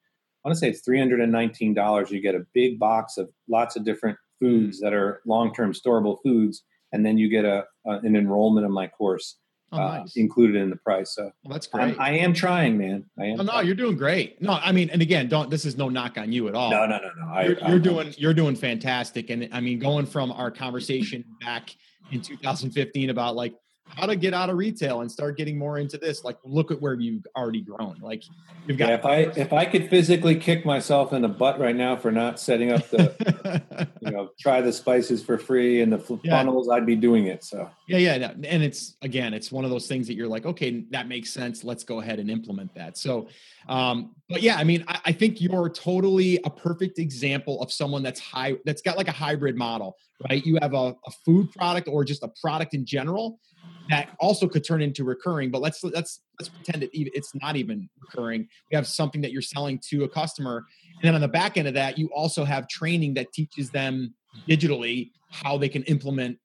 I want to say it's three hundred and nineteen dollars. You get a big box of lots of different foods mm. that are long term storable foods, and then you get a, a an enrollment in my course oh, uh, included in the price. So well, that's great. I'm, I am trying, man. I am. Oh, no, you're doing great. No, I mean, and again, don't. This is no knock on you at all. No, no, no, no. I, you're, you're doing you're doing fantastic. And I mean, going from our conversation back in 2015 about like how to get out of retail and start getting more into this like look at where you've already grown like you've got yeah, if i if i could physically kick myself in the butt right now for not setting up the you know try the spices for free and the yeah. funnels i'd be doing it so. Yeah yeah and it's again it's one of those things that you're like okay that makes sense let's go ahead and implement that. So um but yeah i mean I, I think you're totally a perfect example of someone that's high that's got like a hybrid model right? You have a, a food product or just a product in general that also could turn into recurring but let's let's let's pretend it, it's not even recurring. We have something that you're selling to a customer. And then on the back end of that you also have training that teaches them digitally how they can implement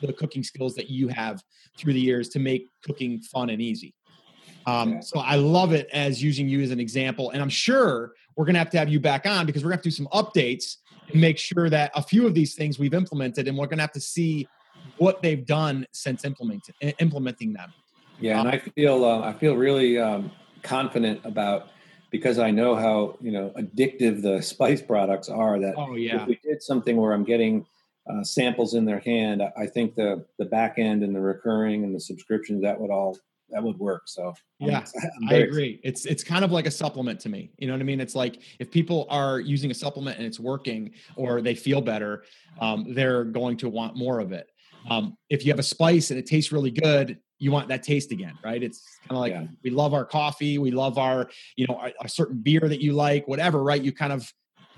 the cooking skills that you have through the years to make cooking fun and easy. Um, so I love it as using you as an example. And I'm sure we're going to have to have you back on because we're going to have to do some updates and make sure that a few of these things we've implemented and we're going to have to see what they've done since implementing implementing them. Yeah, and I feel uh, I feel really um, confident about because I know how you know addictive the spice products are. That oh yeah, if we did something where I'm getting uh, samples in their hand, I think the the back end and the recurring and the subscriptions that would all that would work. So yeah, I agree. It's it's kind of like a supplement to me. You know what I mean? It's like if people are using a supplement and it's working or they feel better, um, they're going to want more of it. Um, if you have a spice and it tastes really good, you want that taste again, right? It's kind of like yeah. we love our coffee, we love our, you know, a, certain beer that you like, whatever, right? You kind of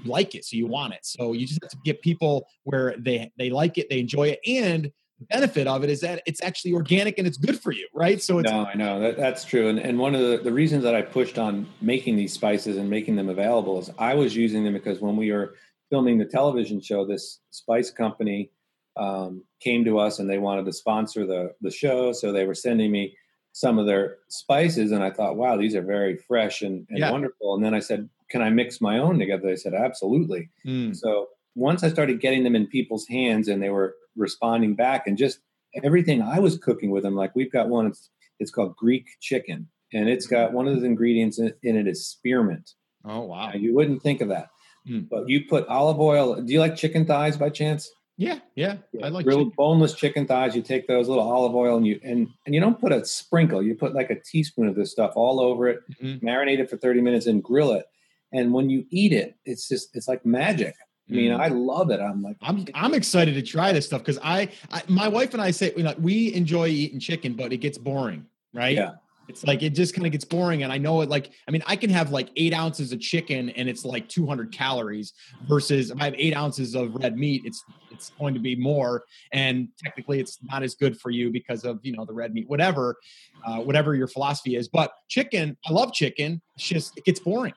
like it, so you want it. So you just have to get people where they they like it, they enjoy it, and the benefit of it is that it's actually organic and it's good for you, right? So it's no, I know that, that's true. And and one of the, the reasons that I pushed on making these spices and making them available is I was using them because when we were filming the television show, this spice company um, came to us and they wanted to sponsor the the show, so they were sending me some of their spices, and I thought, wow, these are very fresh and, and yeah. wonderful. And then I said, can I mix my own together? They said, absolutely. Mm. So once I started getting them in people's hands and they were responding back, and just everything I was cooking with them, like we've got one, it's, it's called Greek chicken, and it's got one of the ingredients in, in it is spearmint. Oh wow! Now, you wouldn't think of that, mm. but you put olive oil. Do you like chicken thighs by chance? Yeah, yeah, I like grilled chicken. boneless chicken thighs. You take those little olive oil and you and and you don't put a sprinkle. You put like a teaspoon of this stuff all over it. Mm-hmm. Marinate it for thirty minutes and grill it. And when you eat it, it's just it's like magic. I mean, mm. I love it. I'm like, I'm I'm excited to try this stuff because I, I, my wife and I say you know, we enjoy eating chicken, but it gets boring, right? Yeah. It's like it just kind of gets boring. And I know it like, I mean, I can have like eight ounces of chicken and it's like 200 calories versus if I have eight ounces of red meat, it's it's going to be more. And technically it's not as good for you because of, you know, the red meat, whatever, uh, whatever your philosophy is. But chicken, I love chicken. It's just, it gets boring.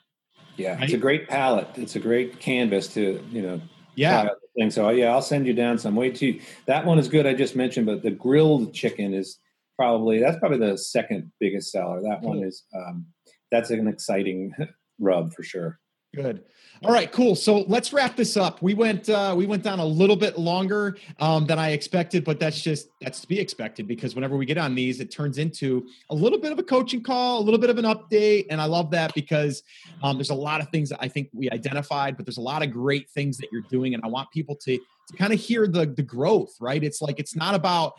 Yeah. Right? It's a great palette. It's a great canvas to, you know, yeah. Thing. So yeah, I'll send you down some way too. That one is good. I just mentioned, but the grilled chicken is probably that's probably the second biggest seller. That cool. one is um, that's an exciting rub for sure. Good. All right, cool. So let's wrap this up. We went uh, we went down a little bit longer um, than I expected, but that's just that's to be expected because whenever we get on these, it turns into a little bit of a coaching call, a little bit of an update, and I love that because um, there's a lot of things that I think we identified, but there's a lot of great things that you're doing, and I want people to to kind of hear the the growth. Right? It's like it's not about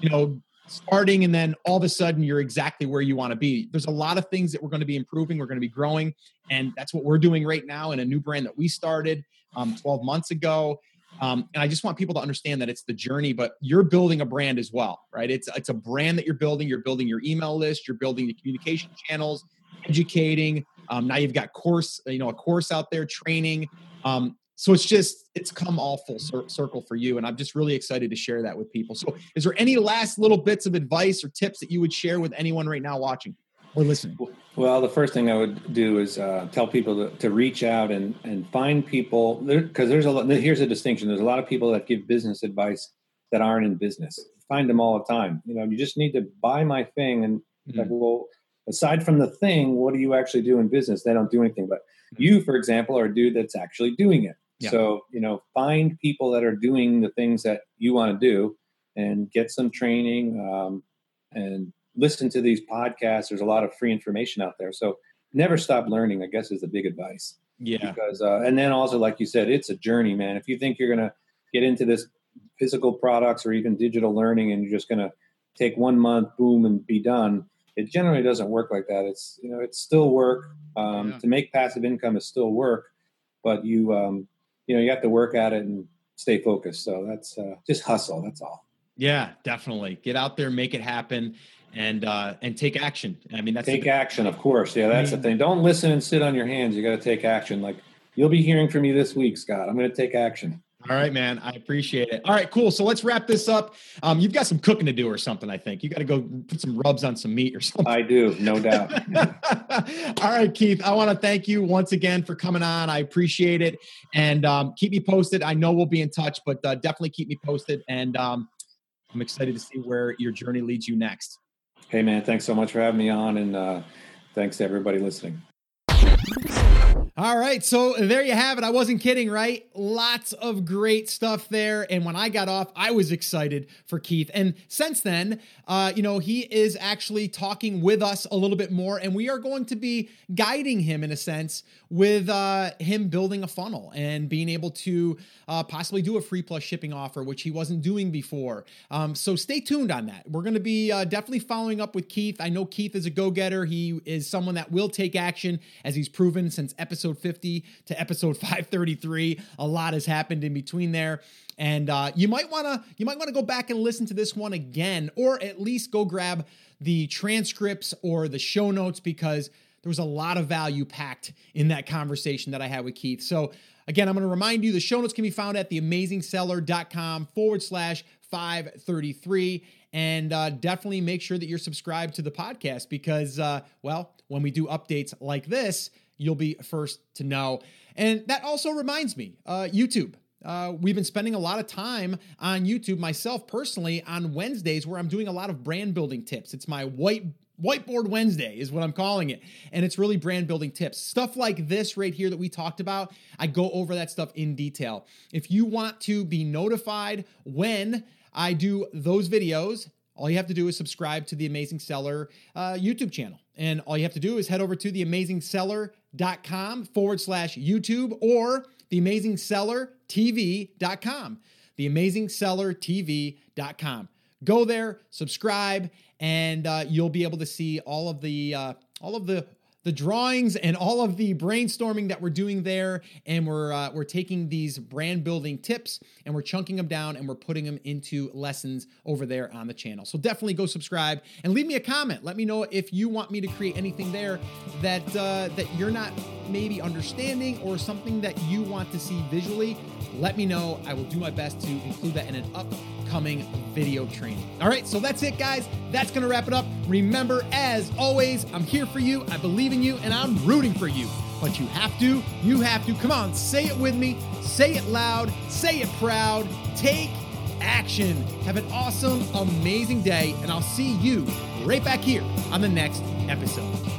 you know starting and then all of a sudden you're exactly where you want to be. There's a lot of things that we're going to be improving, we're going to be growing, and that's what we're doing right now in a new brand that we started um, 12 months ago. Um, and I just want people to understand that it's the journey, but you're building a brand as well, right? It's it's a brand that you're building. You're building your email list. You're building the communication channels, educating. Um, now you've got course, you know, a course out there, training. Um, so it's just it's come all full cir- circle for you and i'm just really excited to share that with people. So is there any last little bits of advice or tips that you would share with anyone right now watching or listening? Well the first thing i would do is uh, tell people to, to, reach out and and find people because there, there's a lot here's a distinction. There's a lot of people that give business advice that aren't in business. Find them all the time. You know you just need to buy my thing and mm-hmm. like well aside from the thing what do you actually do in business? They don't do anything but you for example are a dude that's actually doing it yeah. So, you know, find people that are doing the things that you want to do and get some training um, and listen to these podcasts. There's a lot of free information out there. So, never stop learning, I guess, is the big advice. Yeah. Because, uh, and then also, like you said, it's a journey, man. If you think you're going to get into this physical products or even digital learning and you're just going to take one month, boom, and be done, it generally doesn't work like that. It's, you know, it's still work. Um, yeah. To make passive income is still work, but you, um, you know you have to work at it and stay focused. So that's uh, just hustle. That's all. Yeah, definitely. Get out there, make it happen, and uh, and take action. I mean, that's take action, of course. Yeah, that's I mean, the thing. Don't listen and sit on your hands. You got to take action. Like you'll be hearing from me this week, Scott. I'm going to take action. All right, man. I appreciate it. All right, cool. So let's wrap this up. Um, you've got some cooking to do or something, I think. You got to go put some rubs on some meat or something. I do, no doubt. All right, Keith. I want to thank you once again for coming on. I appreciate it. And um, keep me posted. I know we'll be in touch, but uh, definitely keep me posted. And um, I'm excited to see where your journey leads you next. Hey, man. Thanks so much for having me on. And uh, thanks to everybody listening. All right, so there you have it. I wasn't kidding, right? Lots of great stuff there. And when I got off, I was excited for Keith. And since then, uh, you know, he is actually talking with us a little bit more, and we are going to be guiding him in a sense with uh, him building a funnel and being able to uh, possibly do a free plus shipping offer, which he wasn't doing before. Um, so stay tuned on that. We're going to be uh, definitely following up with Keith. I know Keith is a go getter. He is someone that will take action, as he's proven since episode episode 50 to episode 533. A lot has happened in between there. And uh, you might want to you might want to go back and listen to this one again, or at least go grab the transcripts or the show notes because there was a lot of value packed in that conversation that I had with Keith. So again, I'm going to remind you the show notes can be found at theamazingseller.com forward slash 533 and uh, definitely make sure that you're subscribed to the podcast because uh, well when we do updates like this you'll be first to know. And that also reminds me, uh, YouTube. Uh, we've been spending a lot of time on YouTube, myself personally, on Wednesdays where I'm doing a lot of brand building tips. It's my white whiteboard Wednesday is what I'm calling it. And it's really brand building tips. Stuff like this right here that we talked about, I go over that stuff in detail. If you want to be notified when I do those videos, all you have to do is subscribe to the Amazing Seller uh, YouTube channel. And all you have to do is head over to theamazingseller.com forward slash YouTube or theamazingsellertv.com. Theamazingsellertv.com. Go there, subscribe, and uh, you'll be able to see all of the uh, all of the the drawings and all of the brainstorming that we're doing there. And we're uh, we're taking these brand building tips and we're chunking them down and we're putting them into lessons over there on the channel. So definitely go subscribe and leave me a comment. Let me know if you want me to create anything there that uh, that you're not maybe understanding or something that you want to see visually. Let me know. I will do my best to include that in an up upcoming video training. All right, so that's it, guys. That's going to wrap it up. Remember, as always, I'm here for you, I believe in you, and I'm rooting for you. But you have to, you have to. Come on, say it with me, say it loud, say it proud. Take action. Have an awesome, amazing day, and I'll see you right back here on the next episode.